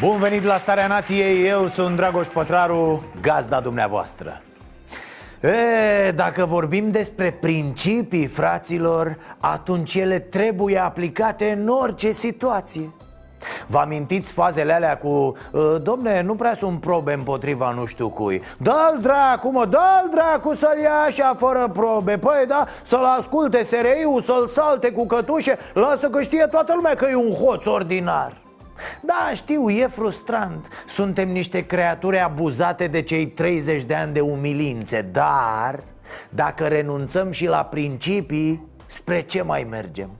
Bun venit la Starea Nației, eu sunt Dragoș Pătraru, gazda dumneavoastră. E, dacă vorbim despre principii, fraților, atunci ele trebuie aplicate în orice situație. Vă amintiți fazele alea cu Domne, nu prea sunt probe împotriva nu știu cui. Dă-l dracu, mă, dă-l dracu să-l ia așa fără probe. Păi da, să-l asculte SRI-ul, să-l salte cu cătușe Lasă că știe toată lumea că e un hoț ordinar da, știu, e frustrant Suntem niște creaturi abuzate de cei 30 de ani de umilințe Dar, dacă renunțăm și la principii, spre ce mai mergem?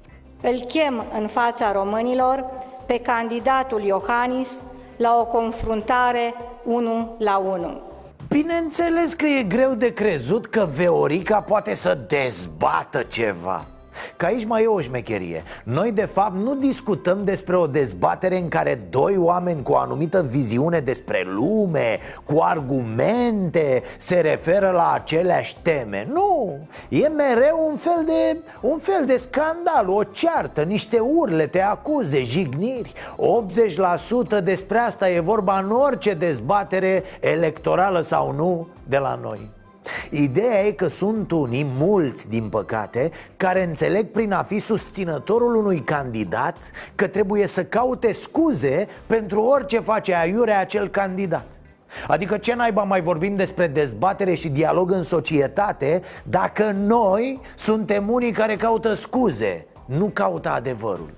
Îl chem în fața românilor pe candidatul Iohannis la o confruntare 1 la 1. Bineînțeles că e greu de crezut că Veorica poate să dezbată ceva Că aici mai e o șmecherie. Noi de fapt nu discutăm despre o dezbatere în care doi oameni cu o anumită viziune despre lume Cu argumente se referă la aceleași teme. Nu, e mereu un fel de, un fel de scandal, o ceartă, niște urlete, acuze, jigniri. 80% despre asta e vorba în orice dezbatere electorală sau nu de la noi Ideea e că sunt unii, mulți din păcate, care înțeleg prin a fi susținătorul unui candidat că trebuie să caute scuze pentru orice face aiure acel candidat. Adică ce naiba mai vorbim despre dezbatere și dialog în societate dacă noi suntem unii care caută scuze, nu caută adevărul.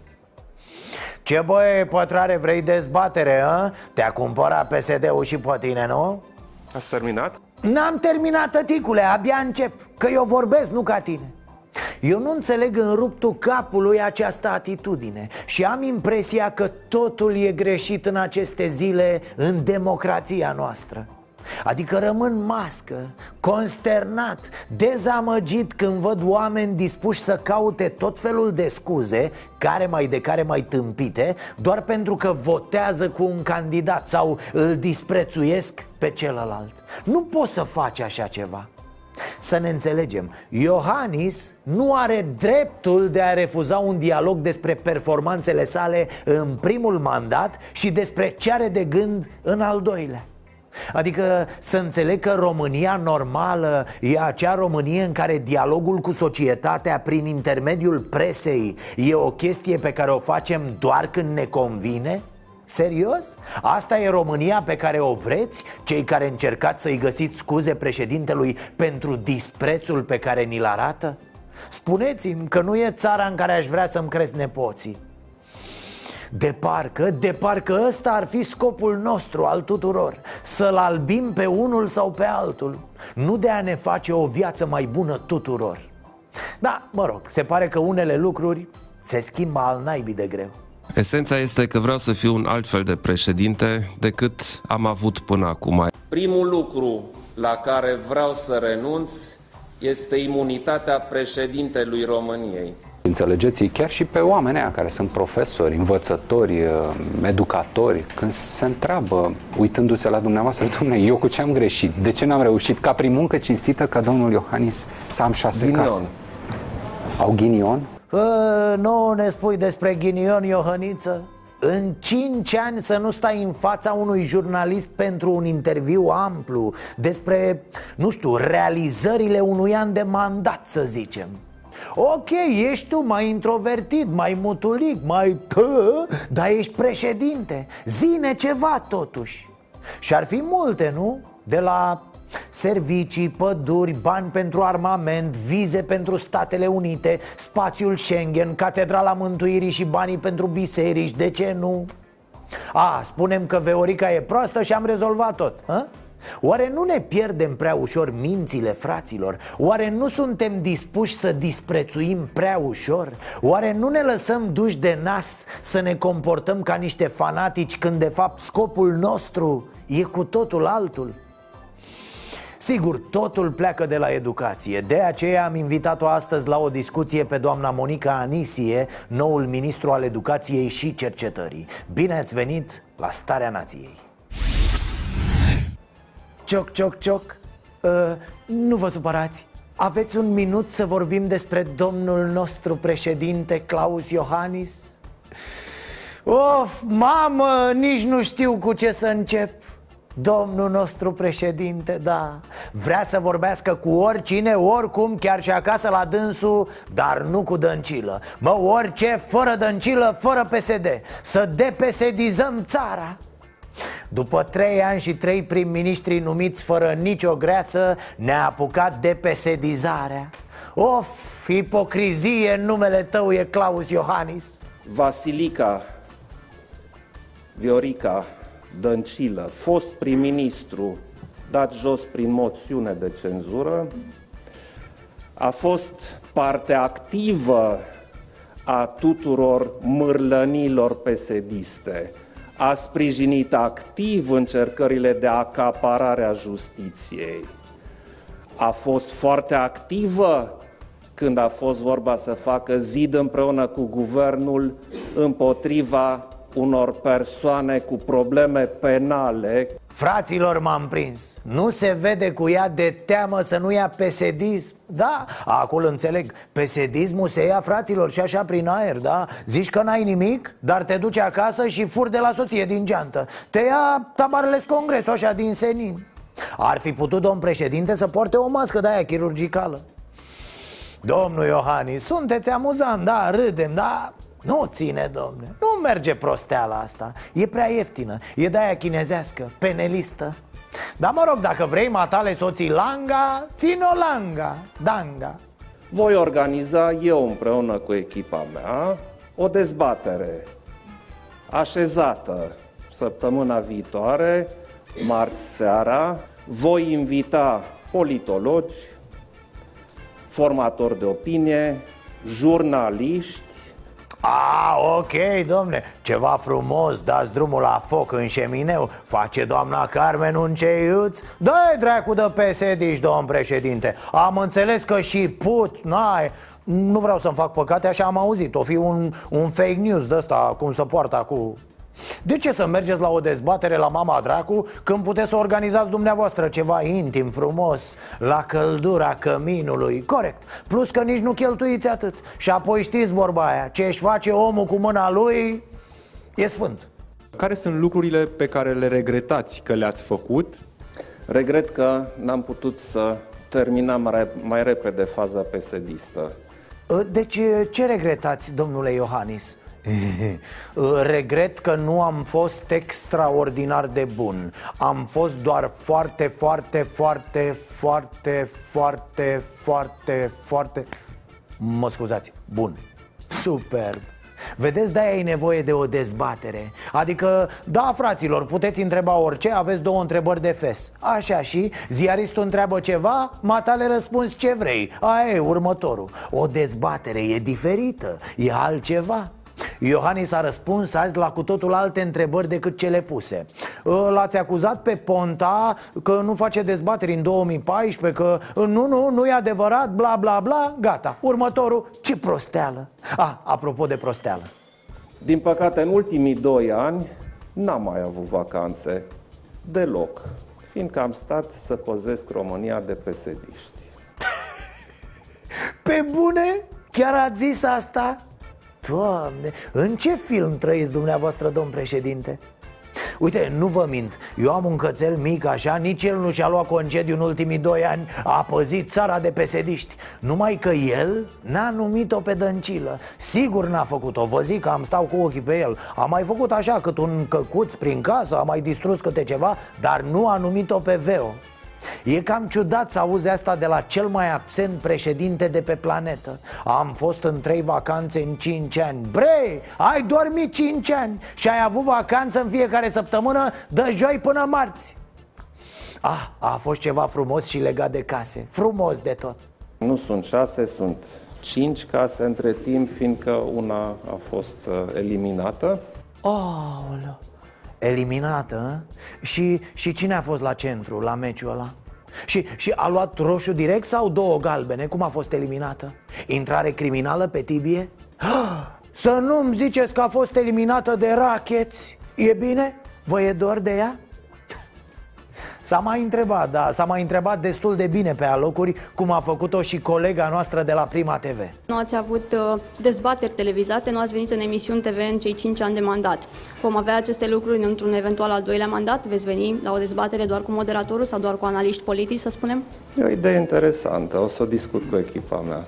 Ce băie, pătrare, vrei dezbatere, a? Te-a cumpărat PSD-ul și pe tine, nu? Ați terminat? N-am terminat, tăticule, abia încep Că eu vorbesc, nu ca tine. Eu nu înțeleg în ruptul capului această atitudine Și am impresia că totul e greșit în aceste zile în democrația noastră Adică rămân mască, consternat, dezamăgit când văd oameni dispuși să caute tot felul de scuze Care mai de care mai tâmpite Doar pentru că votează cu un candidat sau îl disprețuiesc pe celălalt. Nu poți să faci așa ceva. Să ne înțelegem, Iohannis nu are dreptul de a refuza un dialog despre performanțele sale în primul mandat și despre ce are de gând în al doilea Adică să înțeleg că România normală e acea Românie în care dialogul cu societatea prin intermediul presei e o chestie pe care o facem doar când ne convine? Serios? Asta e România pe care o vreți? Cei care încercați să-i găsiți scuze președintelui pentru disprețul pe care ni-l arată? Spuneți-mi că nu e țara în care aș vrea să-mi cresc nepoții de parcă, de parcă ăsta ar fi scopul nostru al tuturor Să-l albim pe unul sau pe altul Nu de a ne face o viață mai bună tuturor Da, mă rog, se pare că unele lucruri se schimbă al naibii de greu Esența este că vreau să fiu un alt fel de președinte decât am avut până acum. Primul lucru la care vreau să renunț este imunitatea președintelui României. Înțelegeți, chiar și pe oamenii care sunt profesori, învățători, uh, educatori, când se întreabă, uitându-se la dumneavoastră, domnule, eu cu ce am greșit? De ce n-am reușit ca prin muncă cinstită ca domnul Iohannis să am șase ghinion. case? Au ghinion? Uh, nu ne spui despre ghinion, Iohăniță? În cinci ani să nu stai în fața unui jurnalist pentru un interviu amplu Despre, nu știu, realizările unui an de mandat, să zicem Ok, ești tu mai introvertit, mai mutulic, mai tă, dar ești președinte Zine ceva totuși Și ar fi multe, nu? De la Servicii, păduri, bani pentru armament, vize pentru Statele Unite, spațiul Schengen, Catedrala Mântuirii și banii pentru biserici, de ce nu? A, spunem că Veorica e proastă și am rezolvat tot, a? Oare nu ne pierdem prea ușor mințile, fraților? Oare nu suntem dispuși să disprețuim prea ușor? Oare nu ne lăsăm duși de nas să ne comportăm ca niște fanatici când de fapt scopul nostru e cu totul altul? Sigur, totul pleacă de la educație De aceea am invitat-o astăzi la o discuție pe doamna Monica Anisie Noul ministru al educației și cercetării Bine ați venit la Starea Nației Cioc, cioc, cioc uh, Nu vă supărați. Aveți un minut să vorbim despre domnul nostru președinte Claus Iohannis? Of, mamă, nici nu știu cu ce să încep. Domnul nostru președinte, da Vrea să vorbească cu oricine, oricum, chiar și acasă la dânsul Dar nu cu dăncilă. Mă, orice, fără dăncilă, fără PSD Să depesedizăm țara după trei ani și trei prim-ministri numiți fără nicio greață Ne-a apucat de pesedizarea. Of, ipocrizie în numele tău e Claus Iohannis. Vasilica Viorica Dăncilă, fost prim-ministru dat jos prin moțiune de cenzură, a fost parte activă a tuturor mârlănilor pesediste, a sprijinit activ încercările de acaparare a justiției, a fost foarte activă când a fost vorba să facă zid împreună cu guvernul împotriva unor persoane cu probleme penale. Fraților m-am prins. Nu se vede cu ea de teamă să nu ia pesedism. Da, acolo înțeleg. Pesedismul se ia fraților și așa prin aer, da? Zici că n-ai nimic, dar te duci acasă și furi de la soție din geantă. Te ia tabarele congresul așa din senin. Ar fi putut domn președinte să poarte o mască de aia chirurgicală. Domnul Iohannis, sunteți amuzant, da, râdem, da nu ține, domne, nu merge prosteala asta. E prea ieftină, e de-aia chinezească, penelistă. Dar mă rog, dacă vrei matale soții langa, țin-o langa, danga. Voi organiza eu împreună cu echipa mea o dezbatere așezată săptămâna viitoare, marți seara. Voi invita politologi, formatori de opinie, jurnaliști a, ok, domne, ceva frumos, dați drumul la foc în șemineu Face doamna Carmen un ceiuț. Dă-i dracu de psd domn președinte Am înțeles că și put, n-ai Nu vreau să-mi fac păcate, așa am auzit O fi un, un fake news de ăsta, cum să poartă cu de ce să mergeți la o dezbatere la Mama Dracu Când puteți să organizați dumneavoastră ceva intim, frumos La căldura căminului? Corect, plus că nici nu cheltuiți atât. Și apoi știți vorba aia Ce își face omul cu mâna lui E sfânt. Care sunt lucrurile pe care le regretați că le-ați făcut? Regret că n-am putut să terminăm mai repede faza pesedistă. Deci ce regretați, domnule Iohannis? Regret că nu am fost extraordinar de bun. Am fost doar foarte, foarte, foarte, foarte, foarte, foarte, foarte Mă scuzați, bun. Superb. Vedeți, de-aia e nevoie de o dezbatere. Adică, da, fraților, puteți întreba orice, aveți două întrebări de fes. Așa și, ziaristul întreabă ceva, matale răspunzi ce vrei. Aia e următorul. O dezbatere e diferită, e altceva Iohannis a răspuns azi la cu totul alte întrebări decât cele puse. L-ați acuzat pe Ponta că nu face dezbateri în 2014 Că nu, nu, nu e adevărat, bla bla bla Gata, următorul, ce prosteală. Ah, apropo de prosteală. Din păcate, în ultimii doi ani n-am mai avut vacanțe deloc Fiindcă am stat să păzesc România de pesediști. Pe bune? Chiar ați zis asta? Doamne, în ce film trăiți dumneavoastră, domn președinte? Uite, nu vă mint, eu am un cățel mic așa, nici el nu și-a luat concediu în ultimii doi ani A păzit țara de pesediști. Numai că el n-a numit-o pe dăncilă. Sigur n-a făcut-o, vă zic că am stau cu ochii pe el. A mai făcut așa cât un căcuț prin casă, a mai distrus câte ceva Dar nu a numit-o pe Veo E cam ciudat să auzi asta de la cel mai absent președinte de pe planetă. Am fost în trei vacanțe în cinci ani. Bre, ai dormit cinci ani și ai avut vacanță în fiecare săptămână de joi până marți. Ah, a fost ceva frumos și legat de case. Frumos de tot. Nu sunt șase, sunt cinci case între timp, fiindcă una a fost uh, eliminată. Aoleu Eliminată, a? și, și cine a fost la centru, la meciul ăla? Și, și a luat roșu direct sau două galbene? Cum a fost eliminată? Intrare criminală pe tibie? Să nu-mi ziceți că a fost eliminată de racheți E bine? Vă e dor de ea? S-a mai întrebat, da, s-a mai întrebat destul de bine pe alocuri Cum a făcut-o și colega noastră de la Prima TV Nu ați avut uh, dezbateri televizate, nu ați venit în emisiuni TV în cei 5 ani de mandat. Vom avea aceste lucruri într-un eventual al doilea mandat? Veți veni la o dezbatere doar cu moderatorul sau doar cu analiști politici, să spunem? E o idee interesantă, o să o discut cu echipa mea.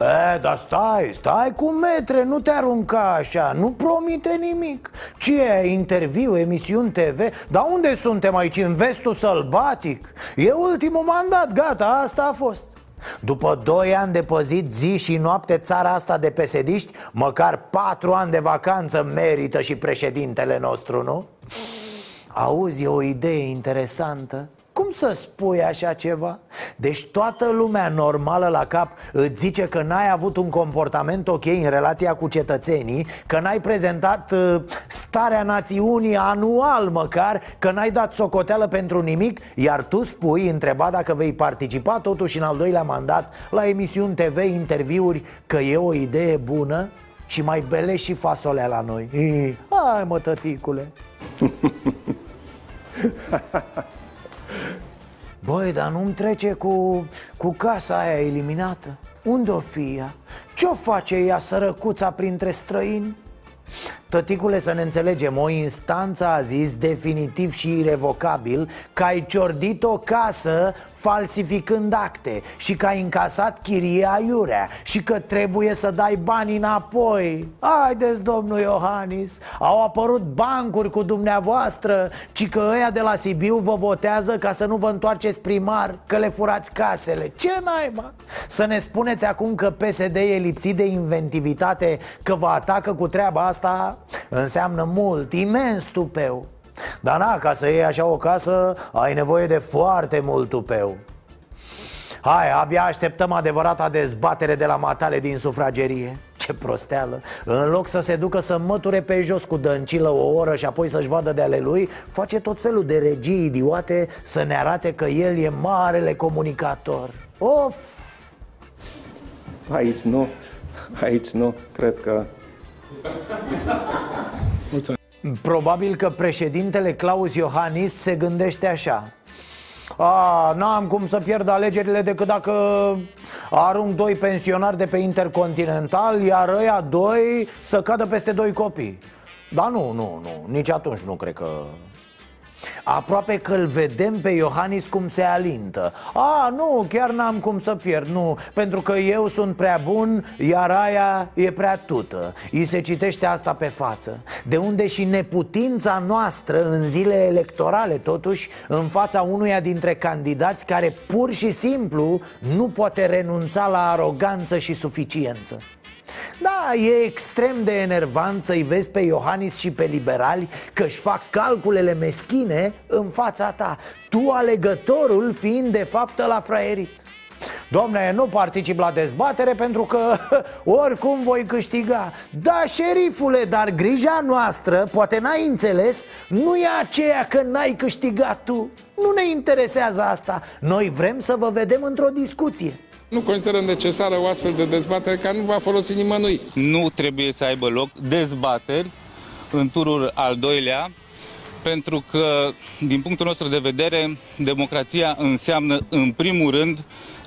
E, dar stai, stai cu metre, nu te arunca așa, nu promite nimic Ce e, interviu, emisiuni TV? Dar unde suntem aici, în vestul sălbatic? E ultimul mandat, gata, asta a fost după doi ani de păzit zi și noapte țara asta de pesediști Măcar patru ani de vacanță merită și președintele nostru, nu? Auzi, e o idee interesantă cum să spui așa ceva? Deci toată lumea normală la cap îți zice că n-ai avut un comportament ok în relația cu cetățenii Că n-ai prezentat uh, starea națiunii anual măcar Că n-ai dat socoteală pentru nimic Iar tu spui, întrebat dacă vei participa totuși în al doilea mandat La emisiuni TV, interviuri, că e o idee bună și mai bele și fasolea la noi Hai mă tăticule Băi, dar nu-mi trece cu, cu casa aia eliminată Unde o fi ea? Ce-o face ea sărăcuța printre străini? Tăticule, să ne înțelegem, o instanță a zis definitiv și irrevocabil că ai ciordit o casă falsificând acte și că ai încasat chirie aiurea și că trebuie să dai bani înapoi. Haideți, domnul Iohannis, au apărut bancuri cu dumneavoastră Ci că ăia de la Sibiu vă votează ca să nu vă întoarceți primar, că le furați casele. Ce naiba? Să ne spuneți acum că PSD e lipsit de inventivitate, că vă atacă cu treaba asta Înseamnă mult, imens tupeu. Dar na, ca să iei așa o casă, ai nevoie de foarte mult tupeu. Hai, abia așteptăm adevărata dezbatere de la matale din sufragerie. Ce prosteală. În loc să se ducă să măture pe jos cu dăncilă o oră și apoi să-și vadă de ale lui Face tot felul de regii idiote să ne arate că el e marele comunicator. Of! Aici nu, aici nu, cred că... Probabil că președintele Claus Iohannis se gândește așa. A, n-am cum să pierd alegerile decât dacă arunc doi pensionari de pe Intercontinental Iar ăia doi să cadă peste doi copii. Dar nu, nu, nu, nici atunci nu cred că Aproape că îl vedem pe Iohannis cum se alintă. A, nu, chiar n-am cum să pierd, nu Pentru că eu sunt prea bun, iar aia e prea tută. I se citește asta pe față. De unde și neputința noastră în zile electorale totuși În fața unuia dintre candidați care pur și simplu nu poate renunța la aroganță și suficiență da, e extrem de enervant să-i vezi pe Iohannis și pe liberali că își fac calculele meschine în fața ta Tu, alegătorul, fiind de fapt la fraierit. Domne, nu particip la dezbatere pentru că oricum voi câștiga. Da, șerifule, dar grija noastră, poate n-ai înțeles, nu e aceea că n-ai câștigat tu. Nu ne interesează asta. Noi vrem să vă vedem într-o discuție nu consideră necesară o astfel de dezbatere care nu va folosi nimănui. Nu trebuie să aibă loc dezbateri în turul al doilea, pentru că, din punctul nostru de vedere, democrația înseamnă, în primul rând,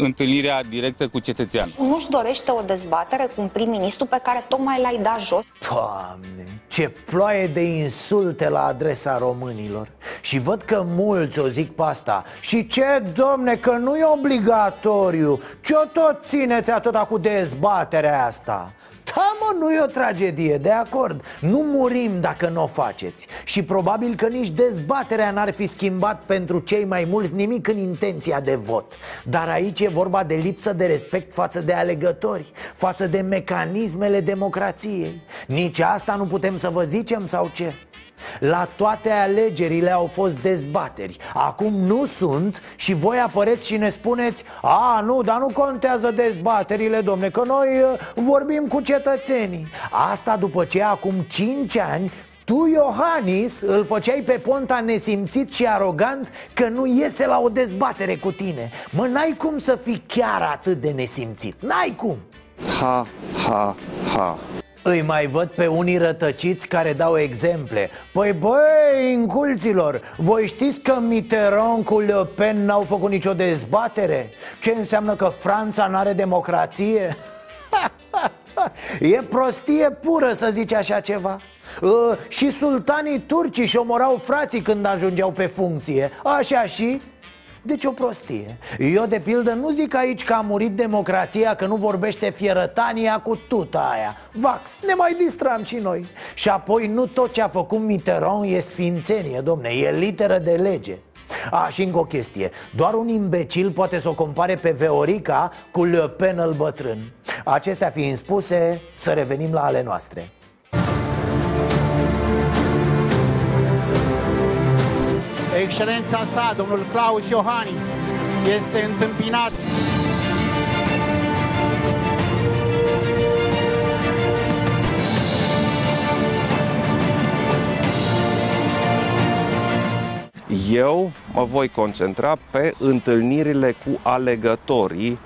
întâlnirea directă cu cetățean. Nu-și dorește o dezbatere cu un prim-ministru pe care tocmai l-ai dat jos. Doamne, ce ploaie de insulte la adresa românilor Și văd că mulți o zic pe asta Și ce, domne, că nu e obligatoriu Ce-o tot țineți atâta cu dezbaterea asta? Da, mă, nu e o tragedie, de acord. Nu murim dacă nu o faceți. Și probabil că nici dezbaterea n-ar fi schimbat pentru cei mai mulți nimic în intenția de vot. Dar aici e vorba de lipsă de respect față de alegători Față de mecanismele democrației. Nici asta nu putem să vă zicem sau ce? La toate alegerile au fost dezbateri. Acum nu sunt și voi apăreți și ne spuneți A, nu, dar nu contează dezbaterile, domne, că noi uh, vorbim cu cetățenii. Asta după ce acum 5 ani tu, Iohannis, îl făceai pe Ponta nesimțit și arogant că nu iese la o dezbatere cu tine. Mă, n-ai cum să fii chiar atât de nesimțit, n-ai cum. Ha, ha, ha îi mai văd pe unii rătăciți care dau exemple Păi băi, inculților, voi știți că Mitterrand cu Le Pen n-au făcut nicio dezbatere? Ce înseamnă că Franța n-are democrație? e prostie pură să zici așa ceva uh, Și sultanii turci și omorau frații când ajungeau pe funcție Așa și deci o prostie. Eu de pildă nu zic aici că a murit democrația Că nu vorbește fierătania cu tuta aia. Vax, ne mai distram și noi. Și apoi nu tot ce a făcut Mitterrand e sfințenie, domne E literă de lege. A, și încă o chestie. Doar un imbecil poate să o compare pe Veorica cu Le Pen îl bătrân. Acestea fiind spuse, să revenim la ale noastre Excelența sa, domnul Claus Iohannis, este întâmpinat. Eu mă voi concentra pe întâlnirile cu alegătorii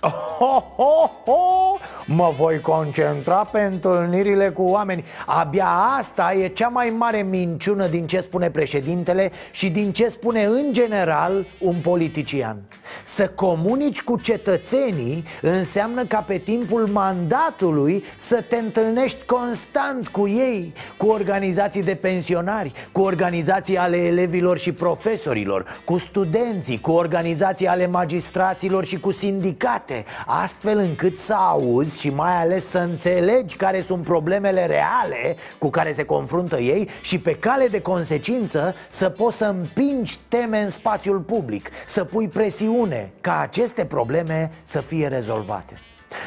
ho, ho, ho! Mă voi concentra pe întâlnirile cu oameni Abia asta e cea mai mare minciună din ce spune președintele Și din ce spune în general un politician Să comunici cu cetățenii înseamnă ca pe timpul mandatului Să te întâlnești constant cu ei Cu organizații de pensionari Cu organizații ale elevilor și profesorilor Cu studenții Cu organizații ale magistraților și cu sindicate Astfel încât să auzi și mai ales să înțelegi care sunt problemele reale cu care se confruntă ei Și pe cale de consecință să poți să împingi teme în spațiul public Să pui presiune ca aceste probleme să fie rezolvate.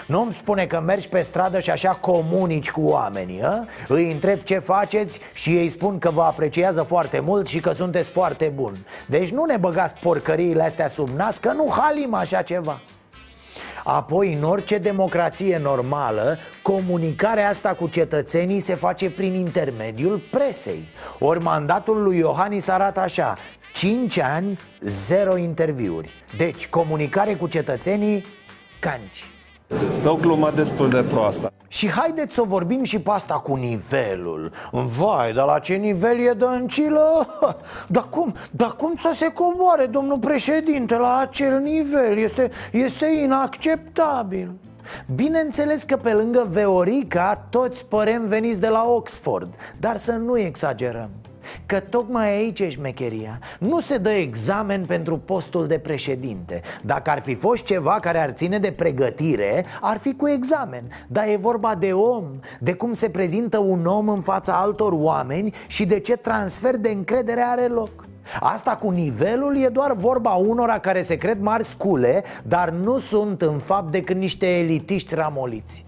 Nu-mi spune că mergi pe stradă și așa comunici cu oamenii a? Îi întreb ce faceți și ei spun că vă apreciază foarte mult și că sunteți foarte bun Deci nu ne băgați porcăriile astea sub nas că nu halim așa ceva Apoi, în orice democrație normală, comunicarea asta cu cetățenii se face prin intermediul presei. Ori mandatul lui Iohannis arată așa 5 ani, 0 interviuri. Deci, comunicare cu cetățenii, canci Stă o glumă destul de proastă. Și haideți să vorbim și pe asta cu nivelul. Vai, dar la ce nivel e dăncilă? Dar cum, dar cum să se coboare, domnul președinte, la acel nivel? Este, este inacceptabil. Bineînțeles că pe lângă Veorica toți părem veniți de la Oxford. Dar să nu exagerăm Că tocmai aici e șmecheria. Nu se dă examen pentru postul de președinte. Dacă ar fi fost ceva care ar ține de pregătire Ar fi cu examen. Dar e vorba de om De cum se prezintă un om în fața altor oameni Și de ce transfer de încredere are loc. Asta cu nivelul e doar vorba unora care se cred mari scule Dar nu sunt în fapt decât niște elitiști ramoliți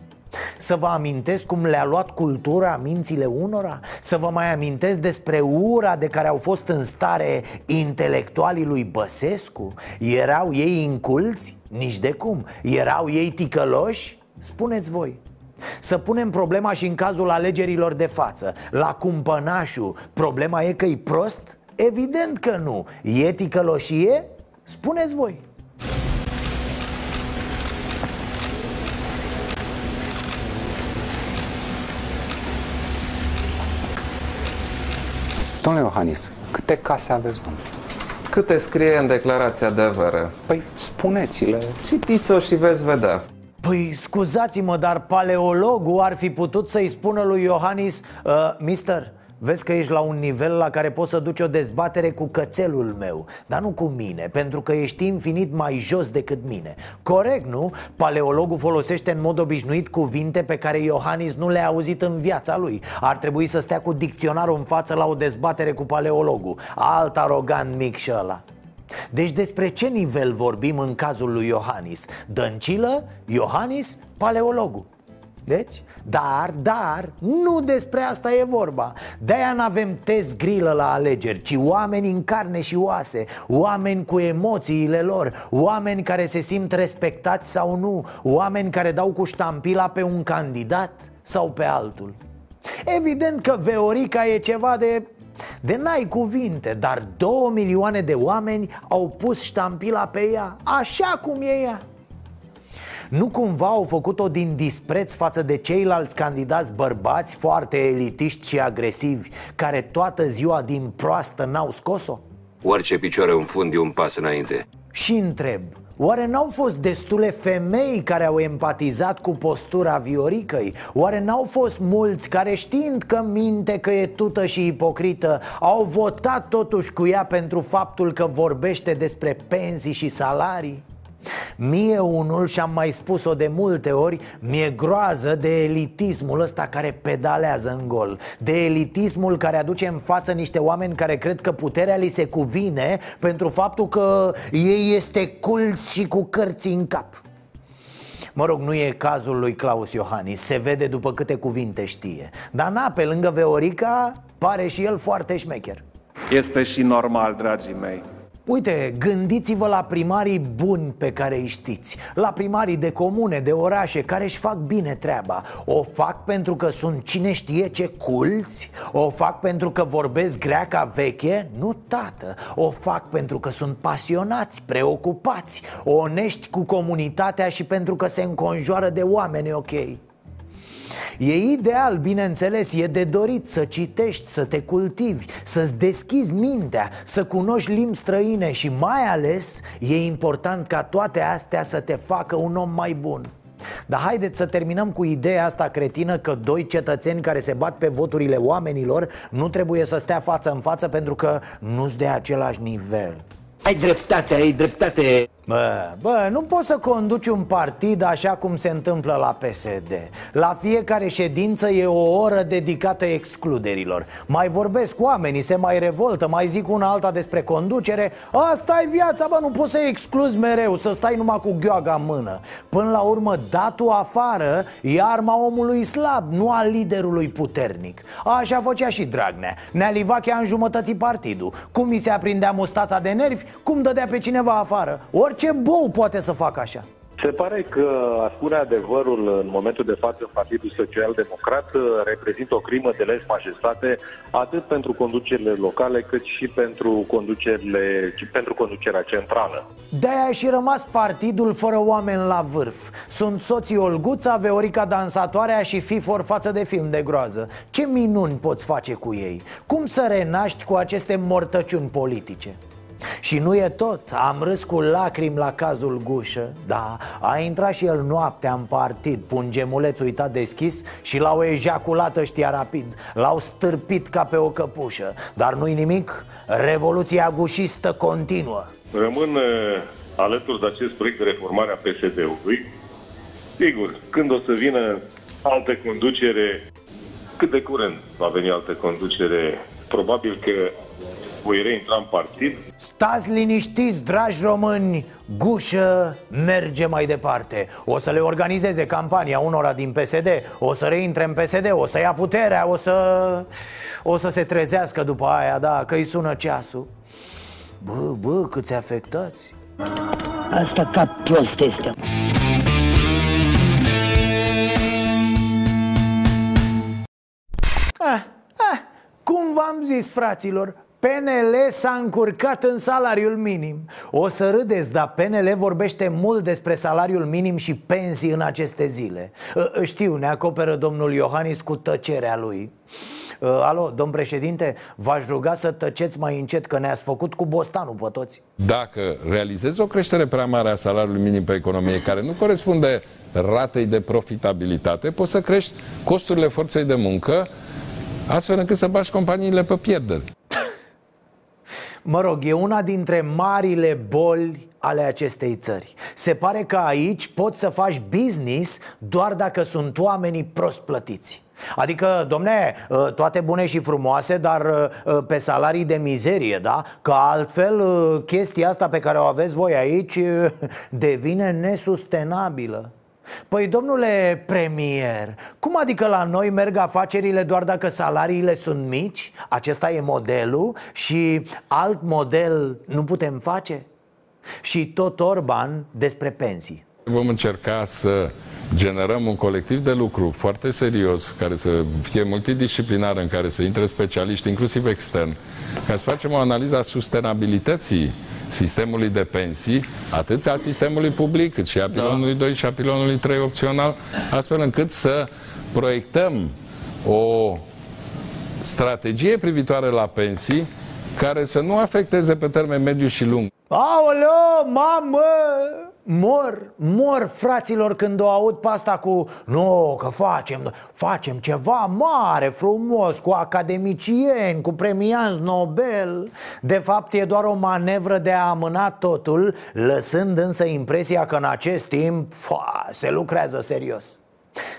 să vă amintesc cum le-a luat cultura mințile unora? Să vă mai amintesc despre ura de care au fost în stare intelectualii lui Băsescu? Erau ei inculți? Nici de cum Erau ei ticăloși? Spuneți voi să punem problema și în cazul alegerilor de față La cumpănașul, problema e că e prost? Evident că nu E ticăloșie? Spuneți voi Domnule Iohannis, câte case aveți, domnule? Câte scrie în declarația de avere? Păi spuneți-le Citiți-o și veți vedea Păi scuzați-mă, dar paleologul ar fi putut să-i spună lui Iohannis uh, Mister, Vezi că ești la un nivel la care poți să duci o dezbatere cu cățelul meu Dar nu cu mine, pentru că ești infinit mai jos decât mine Corect, nu? Paleologul folosește în mod obișnuit cuvinte pe care Iohannis nu le-a auzit în viața lui Ar trebui să stea cu dicționarul în față la o dezbatere cu paleologul Alt arogant mic și ăla deci despre ce nivel vorbim în cazul lui Iohannis? Dăncilă? Iohannis? Paleologul Deci, dar, dar, nu despre asta e vorba. De-aia n-avem test grilă la alegeri Ci oameni în carne și oase Oameni cu emoțiile lor Oameni care se simt respectați sau nu Oameni care dau cu ștampila pe un candidat sau pe altul. Evident că Veorica e ceva de de n-ai cuvinte, dar două milioane de oameni au pus ștampila pe ea, așa cum e ea nu cumva au făcut-o din dispreț față de ceilalți candidați bărbați foarte elitiști și agresivi Care toată ziua din proastă n-au scos-o? Orice picioare în fund e un pas înainte Și întreb, Oare n-au fost destule femei care au empatizat cu postura Vioricăi? Oare n-au fost mulți care știind că minte că e tută și ipocrită Au votat totuși cu ea pentru faptul că vorbește despre pensii și salarii? Mie unul, și am mai spus-o de multe ori Mi-e groază de elitismul ăsta care pedalează în gol. De elitismul care aduce în față niște oameni care cred că puterea li se cuvine Pentru faptul că ei este cult și cu cărți în cap. Mă rog, nu e cazul lui Claus Iohannis. Se vede după câte cuvinte știe. Dar na, pe lângă Veorica, pare și el foarte șmecher. Este și normal, dragii mei Uite, gândiți-vă la primarii buni pe care îi știți La primarii de comune, de orașe, care își fac bine treaba O fac pentru că sunt cine știe ce culți? O fac pentru că vorbesc greaca veche? Nu, tată O fac pentru că sunt pasionați, preocupați Onești cu comunitatea și pentru că se înconjoară de oameni ok E ideal, bineînțeles, e de dorit să citești, să te cultivi, să-ți deschizi mintea, să cunoști limbi străine și mai ales e important ca toate astea să te facă un om mai bun. Dar haideți să terminăm cu ideea asta cretină că doi cetățeni care se bat pe voturile oamenilor nu trebuie să stea față în față pentru că nu-s de același nivel. Ai dreptate, ai dreptate Bă, bă, nu poți să conduci un partid așa cum se întâmplă la PSD La fiecare ședință e o oră dedicată excluderilor. Mai vorbesc cu oamenii, se mai revoltă, mai zic una alta despre conducere. Asta e viața, bă, nu poți să excluzi mereu, să stai numai cu gheoaga în mână. Până la urmă, datul afară e arma omului slab, nu a liderului puternic. Așa făcea și Dragnea. Nea Livachea în jumătății partidul. Cum mi se aprindea mustața de nervi, cum dădea pe cineva afară. Orice ce bou poate să facă așa? Se pare că a spune adevărul în momentul de față în Partidul Social Democrat reprezintă o crimă de lez majestate atât pentru conducerile locale cât și pentru, conducerile, pentru conducerea centrală. De-aia a și rămas partidul fără oameni la vârf Sunt soții Olguța, Veorica Dansatoarea și Fifor față de film de groază Ce minuni poți face cu ei? Cum să renaști cu aceste mortăciuni politice? Și nu e tot, am râs cu lacrimi la cazul Gușă. Da, a intrat și el noaptea în partid. Pungemuleț uitat deschis și l-au ejaculat ăștia rapid. L-au stârpit ca pe o căpușă. Dar nu-i nimic, revoluția gușistă continuă. Rămân uh, alături de acest proiect de reformare a PSD-ului Sigur, când o să vină altă conducere, cât de curând va veni altă conducere, probabil că voi reintra în partid. Stați liniștiți, dragi români, Gușă merge mai departe. O să le organizeze campania unora din PSD O să reintre în PSD, o să ia puterea O să, o să se trezească după aia, da, că îi sună ceasul. Bă, bă, câți afectați. Asta ca prost este. Ah, ah, Cum v-am zis, fraților PNL s-a încurcat în salariul minim. O să râdeți, dar PNL vorbește mult despre salariul minim și pensii în aceste zile. Ă, ă, Știu, ne acoperă domnul Iohannis cu tăcerea lui. Ă, Alo, domn președinte, v-aș ruga să tăceți mai încet că ne-ați făcut cu bostanul pe toți. Dacă realizezi o creștere prea mare a salariului minim pe economie care nu corespunde ratei de profitabilitate, poți să crești costurile forței de muncă astfel încât să bași companiile pe pierderi. Mă rog, e una dintre marile boli ale acestei țări. Se pare că aici poți să faci business doar dacă sunt oamenii prost plătiți. Adică, domne, ă, toate bune și frumoase, dar ă, pe salarii de mizerie, da? Că altfel ă, chestia asta pe care o aveți voi aici devine nesustenabilă Păi domnule premier, cum adică la noi merg afacerile doar dacă salariile sunt mici? Acesta e modelul și alt model nu putem face? Și tot Orban despre pensii Vom încerca să generăm un colectiv de lucru foarte serios, care să fie multidisciplinar, în care să intre specialiști, inclusiv extern, ca să facem o analiză a sustenabilității sistemului de pensii, atât a sistemului public, cât și a pilonului da. 2 și a pilonului 3 opțional, astfel încât să proiectăm o strategie privitoare la pensii care să nu afecteze pe termen mediu și lung. Aoleo, mamă! Mor, mor fraților când o aud pe asta cu Nu, că facem, facem ceva mare, frumos, cu academicieni, cu premianți Nobel. De fapt e doar o manevră de a amâna totul Lăsând însă impresia că în acest timp fa, se lucrează serios.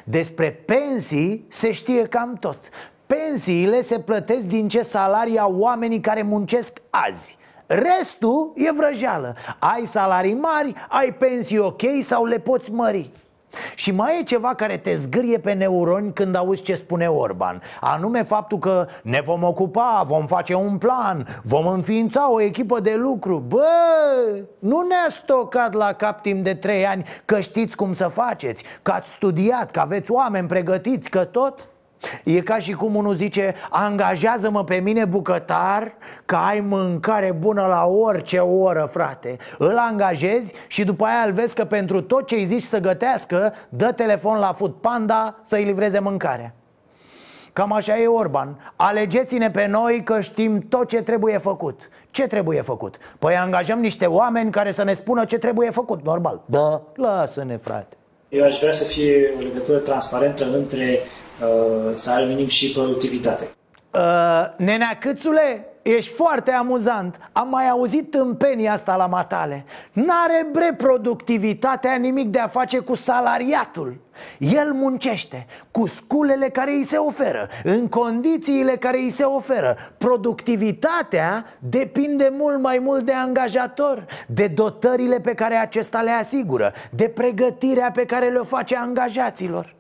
Despre pensii se știe cam tot. Pensiile se plătesc din ce salarii au oamenii care muncesc azi Restul e vrăjeală. Ai salarii mari, ai pensii ok sau le poți mări. Și mai e ceva care te zgârie pe neuroni când auzi ce spune Orban Anume faptul că ne vom ocupa, vom face un plan, vom înființa o echipă de lucru. Bă, nu ne-a stocat la cap timp de trei ani că știți cum să faceți Că ați studiat, că aveți oameni pregătiți, că tot E ca și cum unul zice Angajează-mă pe mine bucătar Că ai mâncare bună la orice oră, frate. Îl angajezi și după aia îl vezi că pentru tot ce îi zici să gătească Dă telefon la Food Panda să-i livreze mâncarea Cam așa e Orban. Alegeți-ne pe noi că știm tot ce trebuie făcut. Ce trebuie făcut? Păi angajăm niște oameni care să ne spună ce trebuie făcut, normal. Da, lasă-ne, frate. Eu aș vrea să fie o legătură transparentă între uh, salariu minim și productivitate. Uh, nenea Câțule, ești foarte amuzant. Am mai auzit tâmpenia asta la matale. N-are bre productivitatea nimic de a face cu salariatul. El muncește cu sculele care îi se oferă În condițiile care îi se oferă. Productivitatea depinde mult mai mult de angajator De dotările pe care acesta le asigură De pregătirea pe care le face angajaților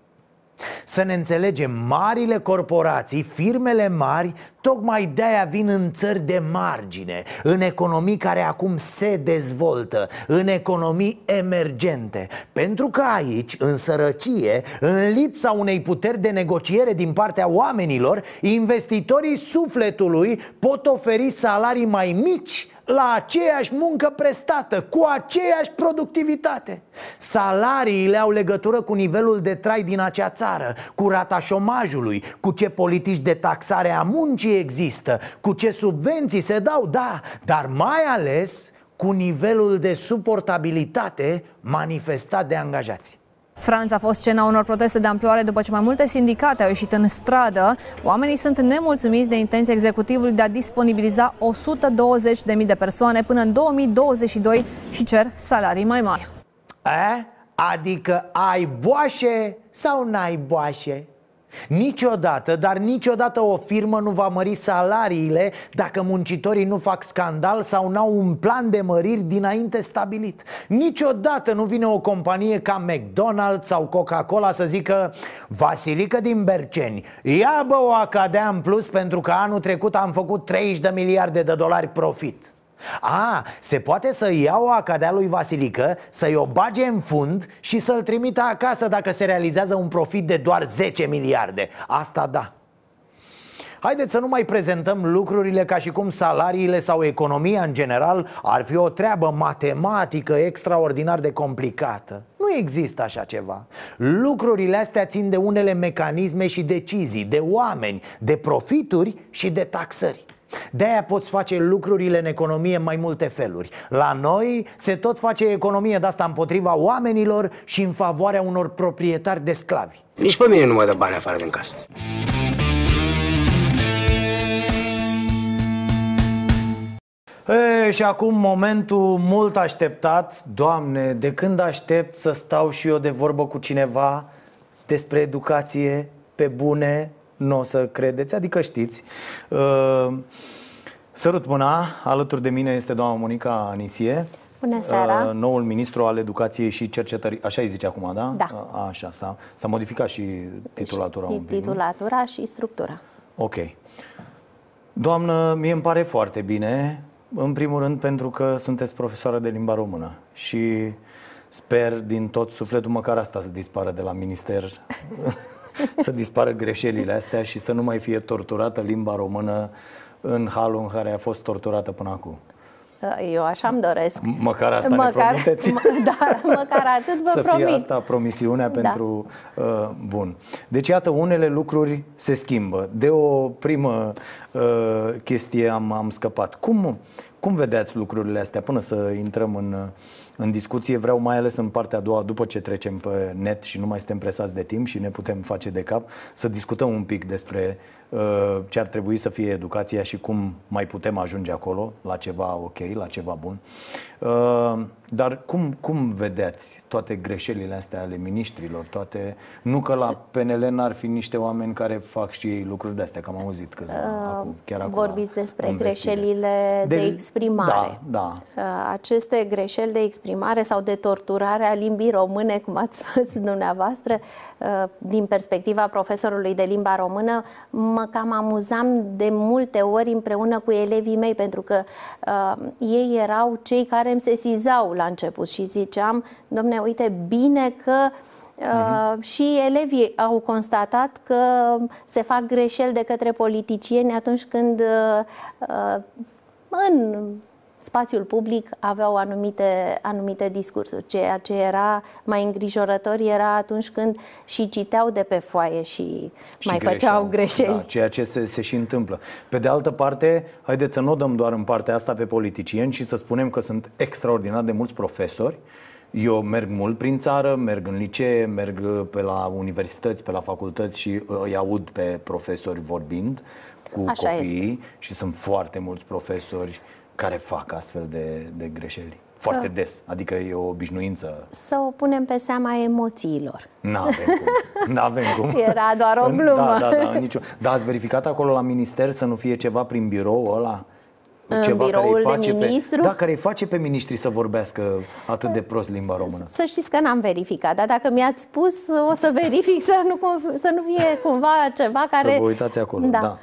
să ne înțelegem, marile corporații, firmele mari, tocmai de-aia vin în țări de margine În economii care acum se dezvoltă, în economii emergente. Pentru că aici, în sărăcie, în lipsa unei puteri de negociere din partea oamenilor Investitorii sufletului pot oferi salarii mai mici la aceeași muncă prestată, cu aceeași productivitate. Salariile au legătură cu nivelul de trai din acea țară, cu rata șomajului, cu ce politici de taxare a muncii există, cu ce subvenții se dau, da, dar mai ales cu nivelul de suportabilitate manifestat de angajați. Franța a fost scena unor proteste de amploare după ce mai multe sindicate au ieșit în stradă. Oamenii sunt nemulțumiți de intenția executivului de a disponibiliza 120.000 de persoane până în 2022 și cer salarii mai mari. E? Adică ai boașe sau n-ai boașe? Niciodată, dar niciodată o firmă nu va mări salariile dacă muncitorii nu fac scandal sau n-au un plan de măriri dinainte stabilit. Niciodată nu vine o companie ca McDonald's sau Coca-Cola să zică Vasilică din Berceni, ia bă o Acadea în plus pentru că anul trecut am făcut 30 de miliarde de dolari profit a, se poate să ia o acadea lui Vasilică, să-i o bage în fund și să-l trimită acasă dacă se realizează un profit de doar 10 miliarde Asta da Haideți să nu mai prezentăm lucrurile ca și cum salariile sau economia în general ar fi o treabă matematică extraordinar de complicată. Nu există așa ceva. Lucrurile astea țin de unele mecanisme și decizii, de oameni, de profituri și de taxări. De-aia poți face lucrurile în economie în mai multe feluri. La noi se tot face economie de asta împotriva oamenilor și în favoarea unor proprietari de sclavi. Nici pe mine nu mă dă bani afară din casă. E, și acum momentul mult așteptat. Doamne, de când aștept să stau și eu de vorbă cu cineva Despre educație pe bune nu o să credeți, adică știți. Uh, sărut mâna, alături de mine este doamna Monica Anisie. Bună seara. uh, noul ministru al educației și cercetării. Așa îi zice acum, da? Da. A, așa, s-a, s-a modificat și titulatura un pic. nu? Titulatura și structura. Ok. Doamnă, mie îmi pare foarte bine, în primul rând pentru că sunteți profesoară de limba română și sper din tot sufletul măcar asta să dispară de la minister, să dispară greșelile astea și să nu mai fie torturată limba română în halul în care a fost torturată până acum. Eu așa îmi doresc. M- Măcar asta ne promiteți? m- da, măcar atât vă să promit. fie asta promisiunea Da. pentru uh, bun. Deci iată, unele lucruri se schimbă. De o primă uh, chestie am, am scăpat. Cum, cum vedeați lucrurile astea până să intrăm în, în discuție? Vreau mai ales în partea a doua, după ce trecem pe net și nu mai suntem presați de timp și ne putem face de cap, să discutăm un pic despre uh, ce ar trebui să fie educația și cum mai putem ajunge acolo, la ceva ok, la ceva bun. Uh, dar cum, cum vedeați toate greșelile astea ale miniștrilor? Toate... Nu că la PNL n-ar fi niște oameni care fac și ei lucruri de astea, că am auzit câțiva acum, chiar acum. Vorbiți despre investire. greșelile de, De- exprimare. Da, da. Uh, Aceste greșeli de exprimare sau de torturare a limbii române, cum ați spus dumneavoastră, uh, din perspectiva profesorului de limba română, mă cam amuzam de multe ori împreună cu elevii mei, pentru că uh, ei erau cei care îmi sesizau la început și ziceam, domne, uite, bine că Uh, și elevii au constatat că se fac greșeli de către politicieni atunci când uh, uh, în spațiul public aveau anumite, anumite discursuri. Ceea ce era mai îngrijorător era atunci când și citeau de pe foaie și, Și mai greșeau. făceau greșeli. Da, ceea ce se, se și întâmplă. Pe de altă parte, haideți să nu o dăm doar în partea asta pe politicieni și să spunem că sunt extraordinar de mulți profesori. Eu merg mult prin țară, merg în licee, merg pe la universități, pe la facultăți și uh, îi aud pe profesori vorbind cu Așa copiii și sunt foarte mulți profesori care fac astfel de, de greșeli. Foarte Da. des, adică e o obișnuință. Să o punem pe seama emoțiilor. N-avem cum. N-avem cum. Era doar o În- glumă. Da, da, da, nicio. Dar ați verificat acolo la minister să nu fie ceva prin birou ăla? În Ceva care biroul îi de face ministru? Pe, da, care îi face pe miniștri să vorbească atât de prost limba română. Să știți că n-am verificat, dar dacă mi-ați spus, o să verific să nu, cum- să nu fie cumva ceva care... Să vă uitați acolo, da. Da.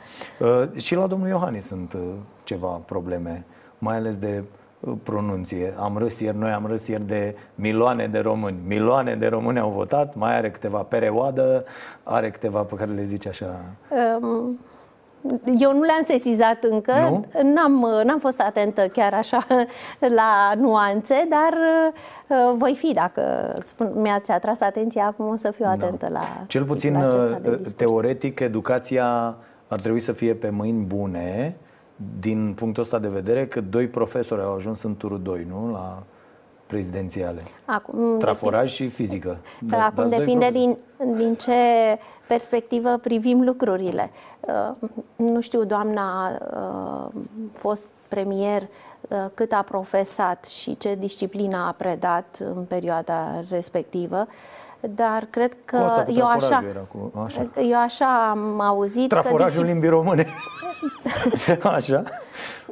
Uh, și la domnul Iohannis sunt uh, ceva probleme, mai ales de uh, pronunție. Am râs ieri, noi am râs ieri de milioane de români. Milioane de români au votat, mai are câteva perioadă, are câteva pe care le zice așa. Um, Eu nu le-am sesizat încă, Nu? n-am, n-am fost atentă chiar așa la nuanțe, dar uh, voi fi, dacă spun, mi-ați atras atenția, acum o să fiu atentă la Da. Cel puțin tipul acesta de uh, discurs. teoretic, educația ar trebui să fie pe mâini bune din punctul ăsta de vedere că doi profesori au ajuns în turul 2, nu? La prezidențiale. Acum, Traforaj și fizică. Da, Acum dați doi depinde profesori. din, din ce perspectivă privim lucrurile. Uh, Nu știu, doamna uh, fost premier uh, cât a profesat și ce disciplină a predat în perioada respectivă, dar cred că Cu asta cu eu așa, traforajul era cu- așa. eu așa am auzit Traforajul că discip- limbii române. Așa.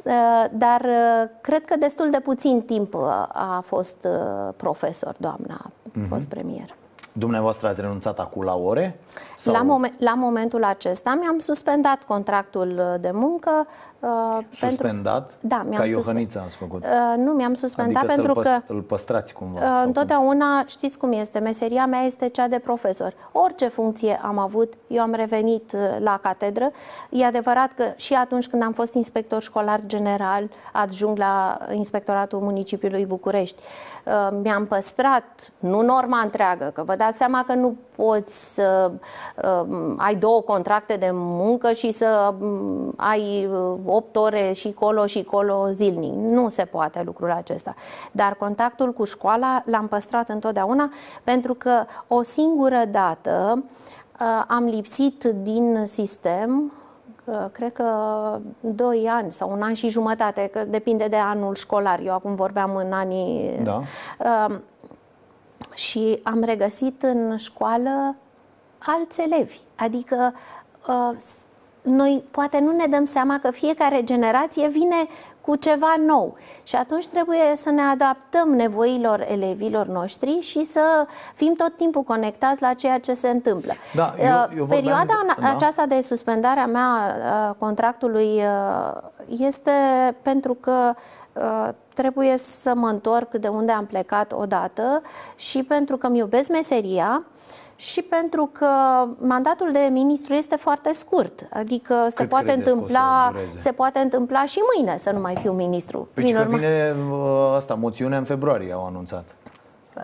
Uh, dar uh, cred că destul de puțin timp uh, a fost uh, profesor, doamna, a Mhm. fost premier. Dumneavoastră ați renunțat acum la ore? Sau La, momen, la momentul acesta mi-am suspendat contractul uh, de muncă. Uh, pentru, suspendat? Da, mi-am Ca suspendat. Iohăniță ați făcut. Uh, nu, mi-am suspendat adică pentru să-l, că păs- îl păstrați cumva. uh, sau cum? întotdeauna știți cum este, meseria mea este cea de profesor. Orice funcție am avut, eu am revenit uh, la catedră. E adevărat că și atunci când am fost inspector școlar general, adjunct la Inspectoratul Municipiului București, uh, mi-am păstrat, nu norma întreagă, că vă dați seama că nu poți să uh, ai două contracte de muncă și să um, ai uh, 8 ore și colo și colo zilnic. Nu se poate lucrul acesta. Dar contactul cu școala l-am păstrat întotdeauna pentru că o singură dată uh, am lipsit din sistem uh, cred că 2 ani sau un an și jumătate, că depinde de anul școlar. Eu acum vorbeam în anii Da. Uh, și am regăsit în școală alți elevi. Adică uh, s- noi poate nu ne dăm seama că fiecare generație vine cu ceva nou. Și atunci trebuie să ne adaptăm nevoilor elevilor noștri și să fim tot timpul conectați la ceea ce se întâmplă. Da, eu, eu vorbeam Perioada de- da. aceasta de suspendare a mea a contractului uh, este pentru că uh, trebuie să mă întorc de unde am plecat odată și pentru că îmi iubesc meseria și pentru că mandatul de ministru este foarte scurt. Adică se Cât poate credeți că o să întâmpla, dureze? se poate întâmpla și mâine să nu mai fiu ministru. Păi Prin că urmă- vine uh, asta, moțiunea în februarie, au anunțat.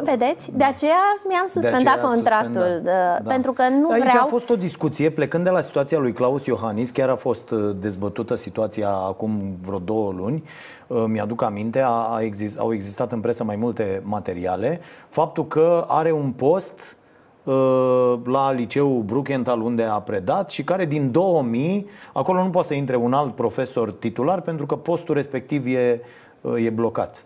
Vedeți? De aceea mi-am suspendat aceea ați contractul, suspendat. de- Da. pentru că nu Aici vreau... a fost o discuție, plecând de la situația lui Claus Iohannis, chiar a fost uh, dezbătută situația acum vreo două luni, Uh, mi-aduc aminte, a, a exist, au existat în presă mai multe materiale, faptul că are un post uh, la liceul Bruckenthal unde a predat și care din 2000, acolo nu poate să intre un alt profesor titular pentru că postul respectiv e, uh, e blocat.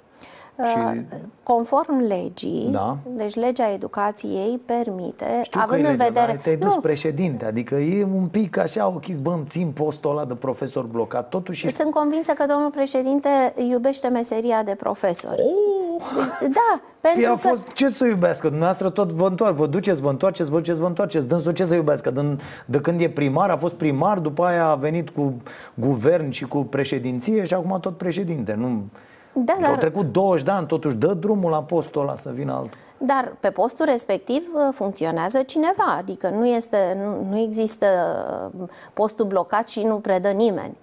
Și Uh, Conform legii, Da. deci legea educației permite, Știu având că e în legea, vedere... dar te-ai dus nu, președinte, adică e un pic așa, o chis, bă, îmi țin postul ăla de profesor blocat, totuși... sunt convinsă că domnul președinte iubește meseria de profesor. Da, Păi pentru a că... fost, ce să iubească? Dumneavoastră tot vă întoarce, vă duceți, vă întoarceți, vă duceți, vă întoarceți. Dânsul ce să iubească? De, de când e primar, a fost primar, după aia a venit cu guvern și cu președinție și acum tot președinte. Nu... Da, Adică Au dar, trecut 20 de ani, totuși dă drumul la postul ăla să vină altul. dar pe postul respectiv uh, funcționează cineva, adică nu, este, nu, nu există uh, postul blocat și nu predă nimeni.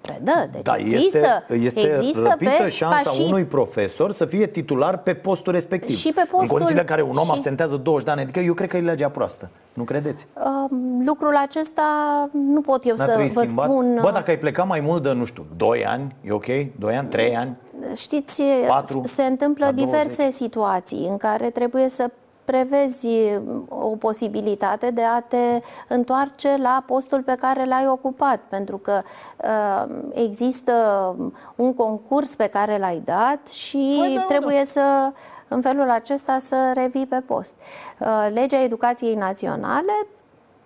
Predă, deci Da, există, este, este există răpită pe, șansa ca și unui profesor să fie titular pe postul respectiv. Și pe În postul- condițiile în care un om și- absentează 20 de ani, adică eu cred că e legea proastă. Nu credeți? Um, lucrul acesta nu pot eu N-ar să trebui vă schimbat? spun. Bă, dacă ai plecat mai mult de, nu știu, 2 ani, e ok? 2 ani, 3 ani? Știți, Patru se întâmplă la diverse 20. situații în care trebuie să prevezi o posibilitate de a te întoarce la postul pe care l-ai ocupat, pentru că uh, există un concurs pe care l-ai dat și Păi da, trebuie să în felul acesta să revii pe post. Uh, Legea Educației Naționale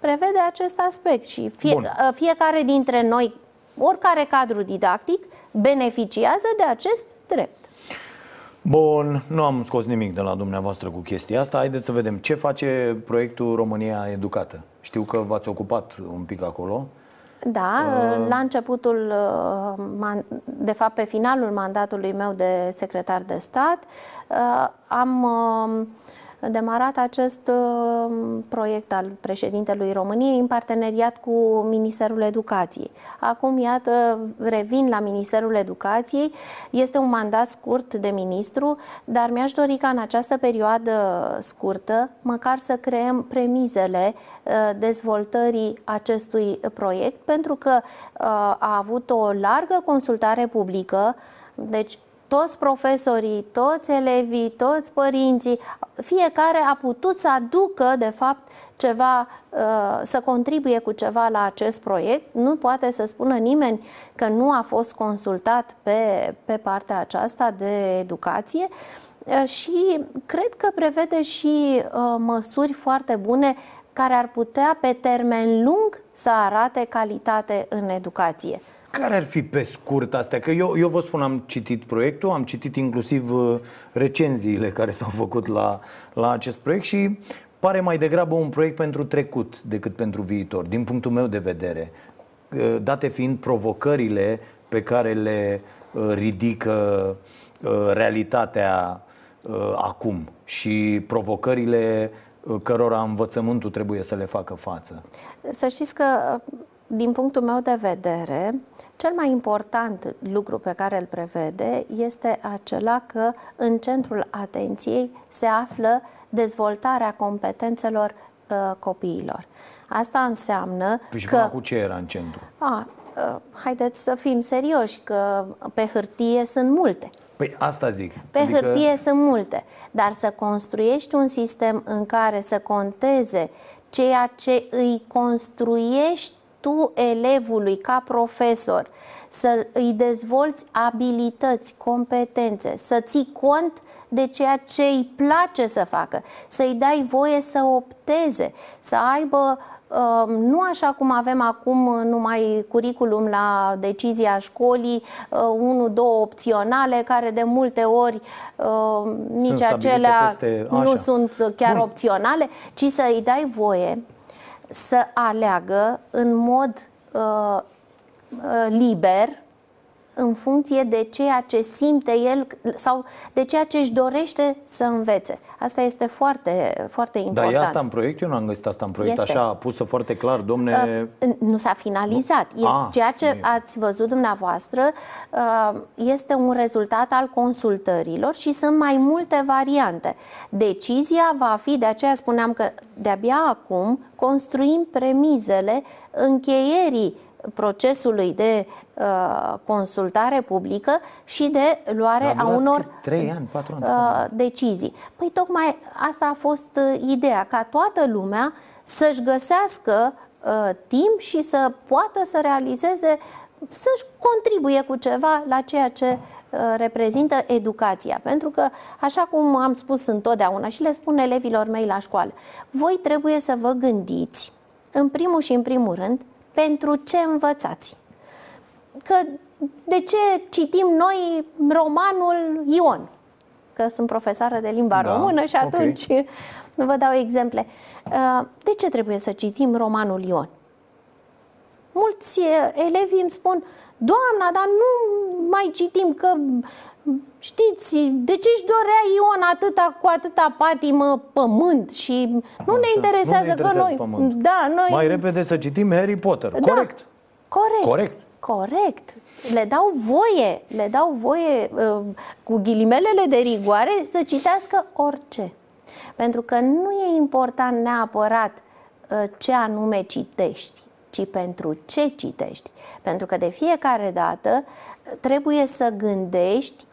prevede acest aspect și fie, Bun. uh, fiecare dintre noi, oricare cadru didactic, beneficiază de acest drept. Bun, nu am scos nimic de la dumneavoastră cu chestia asta. Haideți să vedem ce face proiectul România Educată. Știu că v-ați ocupat un pic acolo. Da, la începutul, uh, man- de fapt pe finalul mandatului meu de secretar de stat, uh, am uh, demarat acest uh, proiect al președintelui României în parteneriat cu Ministerul Educației. Acum, iată, revin la Ministerul Educației. Este un mandat scurt de ministru, dar mi-aș dori ca în această perioadă scurtă, măcar să creăm premizele uh, dezvoltării acestui proiect, pentru că uh, a avut o largă consultare publică, deci toți profesorii, toți elevii, toți părinții, fiecare a putut să aducă, de fapt, ceva, uh, să contribuie cu ceva la acest proiect. Nu poate să spună nimeni că nu a fost consultat pe, pe partea aceasta de educație Uh, și cred că prevede și uh, măsuri foarte bune care ar putea pe termen lung să arate calitate în educație. Care ar fi pe scurt astea? Că eu, eu vă spun, am citit proiectul, am citit inclusiv uh, recenziile care s-au făcut la, la acest proiect și pare mai degrabă un proiect pentru trecut decât pentru viitor, din punctul meu de vedere. Uh, Date fiind provocările pe care le uh, ridică uh, realitatea uh, acum și provocările uh, cărora învățământul trebuie să le facă față. Să știți că, din punctul meu de vedere, cel mai important lucru pe care îl prevede este acela că în centrul atenției se află dezvoltarea competențelor uh, copiilor. Asta înseamnă Păi și că... până cu ce era în centru? A, uh, haideți să fim serioși, că pe hârtie sunt multe. Păi asta zic. Pe adică... hârtie sunt multe, dar să construiești un sistem în care să conteze ceea ce îi construiești tu elevului ca profesor să îi dezvolți abilități, competențe, să ții cont de ceea ce îi place să facă, să-i dai voie să opteze, să aibă uh, nu așa cum avem acum numai curriculum la decizia școlii, uh, unu, două opționale, care de multe ori uh, nici stabilite acelea peste- nu așa. sunt chiar Bun. opționale, ci să îi dai voie să aleagă în mod uh, uh, liber în funcție de ceea ce simte el sau de ceea ce își dorește să învețe. Asta este foarte, foarte Dar important. e asta în proiect? Eu nu am găsit asta în proiect, Este. așa pusă foarte clar, domne... Uh, Nu s-a finalizat. Este Ah, ceea ce ați văzut dumneavoastră uh, este un rezultat al consultărilor și sunt mai multe variante. Decizia va fi, de aceea spuneam că de-abia acum construim premizele încheierii procesului de uh, consultare publică și de luare A a durat unor cât? Trei ani, patru ani? uh, decizii. Păi tocmai asta a fost uh, ideea, ca toată lumea să-și găsească uh, timp și să poată să realizeze, să-și contribuie cu ceva la ceea ce uh, reprezintă educația. Pentru că, așa cum am spus întotdeauna și le spun elevilor mei la școală, voi trebuie să vă gândiți, în primul și în primul rând, pentru ce învățați că de ce citim noi romanul Ion? Că sunt profesoară de limba Da, română și ok. atunci vă dau exemple. Uh, De ce trebuie să citim romanul Ion? Mulți uh, elevi îmi spun, Doamna, dar nu mai citim că Știți, de ce își dorea Ion atâta cu atâta patimă pământ și nu ne interesează, nu ne că interesează noi... pământul. Da, noi... Mai repede să citim Harry Potter. Da. Corect. Corect. Corect. Corect. Le dau voie, le dau voie uh, cu ghilimelele de rigoare să citească orice. Pentru că nu e important neapărat uh, ce anume citești, ci pentru ce citești. Pentru că de fiecare dată uh, trebuie să gândești uh,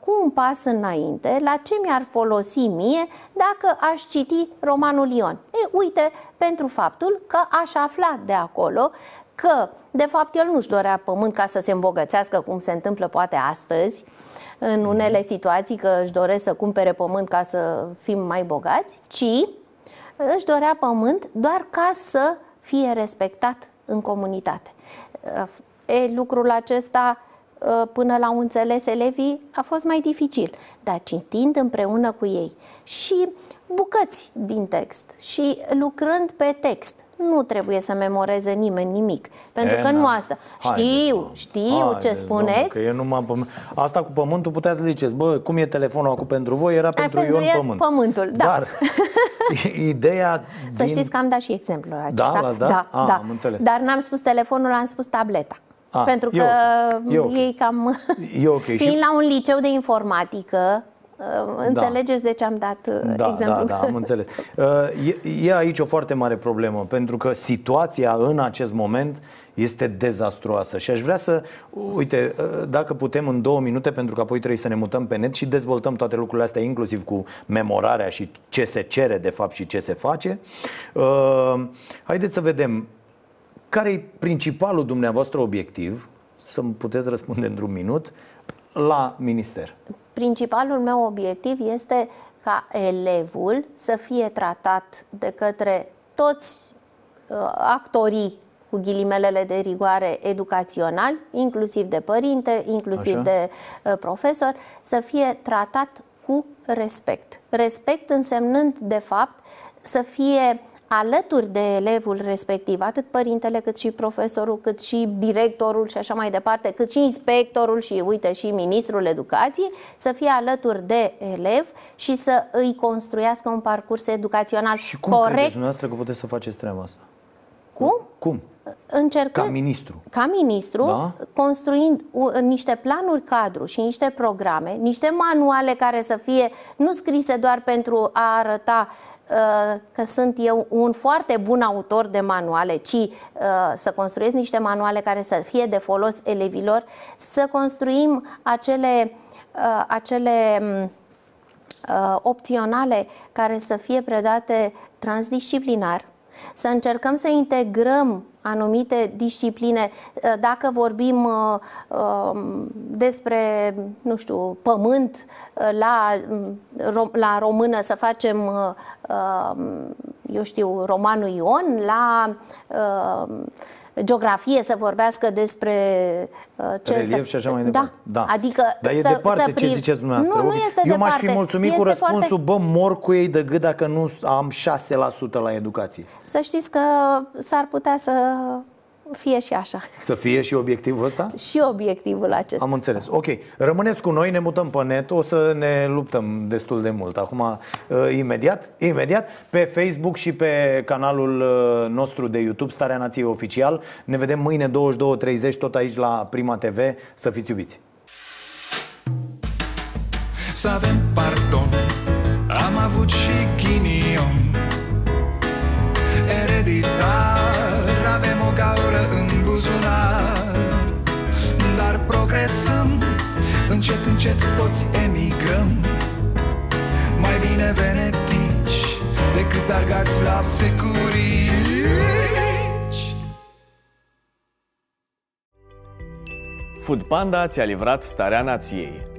cu un pas înainte la ce mi-ar folosi mie dacă aș citi romanul Ion. E, uite, pentru faptul că aș afla de acolo că, de fapt, el nu-și dorea pământ ca să se îmbogățească, cum se întâmplă poate astăzi, în unele situații că își doresc să cumpere pământ ca să fim mai bogați, ci își dorea pământ doar ca să fie respectat în comunitate. E, lucrul acesta până la un înțeles elevii a fost mai dificil, dar citind împreună cu ei și bucăți din text și lucrând pe text, nu trebuie să memoreze nimeni nimic, pentru E, că nu na. asta. Haideți, Știu, mă. știu ce Haideți, spuneți. domnule, Că e numai pământ. Asta cu pământul puteți să ziceți, bă, cum e telefonul acum pentru voi, era pentru, pentru Ion el pământ. pământul, da. Dar ideea Să din... știți că am dat și exemplul acesta. Da, l-ați dat? Da, Ah, da. am înțeles. Dar n-am spus telefonul, am spus tableta. Ah, pentru e că ok. E ok. ei cam... E ok. Fiind Și... la un liceu de informatică, uh, înțelegeți de ce am dat uh, Da, exemplul. da, da, am înțeles. Uh, E, e aici o foarte mare problemă, pentru că situația în acest moment este dezastruoasă și aș vrea să, uite, uh, dacă putem în două minute, pentru că apoi trebuie să ne mutăm pe net și dezvoltăm toate lucrurile astea, inclusiv cu memorarea și ce se cere de fapt și ce se face. Uh, Haideți să vedem care e principalul dumneavoastră obiectiv, să-mi puteți răspunde într-un minut, la minister. Principalul meu obiectiv este ca elevul să fie tratat de către toți uh, actorii cu ghilimelele de rigoare educaționali, inclusiv de părinte, inclusiv Așa. de uh, profesor, să fie tratat cu respect. Respect însemnând, de fapt, să fie alături de elevul respectiv, atât părintele, cât și profesorul, cât și directorul și așa mai departe, cât și inspectorul și, uite, și ministrul educației, să fie alături de elev și să îi construiască un parcurs educațional Și cum credeți corect. dumneavoastră că puteți să faceți treaba asta? Cum? Cum? Încercând, Ca ministru. ca ministru, Da. construind u- niște planuri cadru și niște programe, niște manuale care să fie nu scrise doar pentru a arăta uh, că sunt eu un foarte bun autor de manuale, ci uh, să construiesc niște manuale care să fie de folos elevilor, să construim acele, uh, acele m, uh, opționale care să fie predate transdisciplinar, să încercăm să integrăm anumite discipline. Dacă vorbim uh, uh, despre, nu știu, pământ uh, la, la română, să facem, eu știu, romanul Ion, la geografie să vorbească despre uh, ce Relief să... și așa mai da. departe. Da. Adică Dar e să, departe să priv... ce ziceți dumneavoastră. Nu, nu este Eu departe. m-aș fi mulțumit este cu răspunsul, foarte... bă, mor cu ei de gât dacă nu am 6% la educație. Să știți că s-ar putea să fie și așa. Să fie și obiectivul ăsta? Și obiectivul acesta. Am înțeles. Ok. Rămâneți cu noi, ne mutăm pe net, o să ne luptăm destul de mult. Acum, uh, imediat, imediat, pe Facebook și pe canalul uh, nostru de YouTube, Starea Nației Oficial. Ne vedem mâine 22.30 tot aici la Prima TV. Să fiți iubiți! Să avem pardon Am avut și ghinion Ereditar Avem o gaură în buzunar. Dar progresăm Încet, încet toți emigrăm. Mai bine venetici Decât argați la securici. Food Panda ți-a livrat starea nației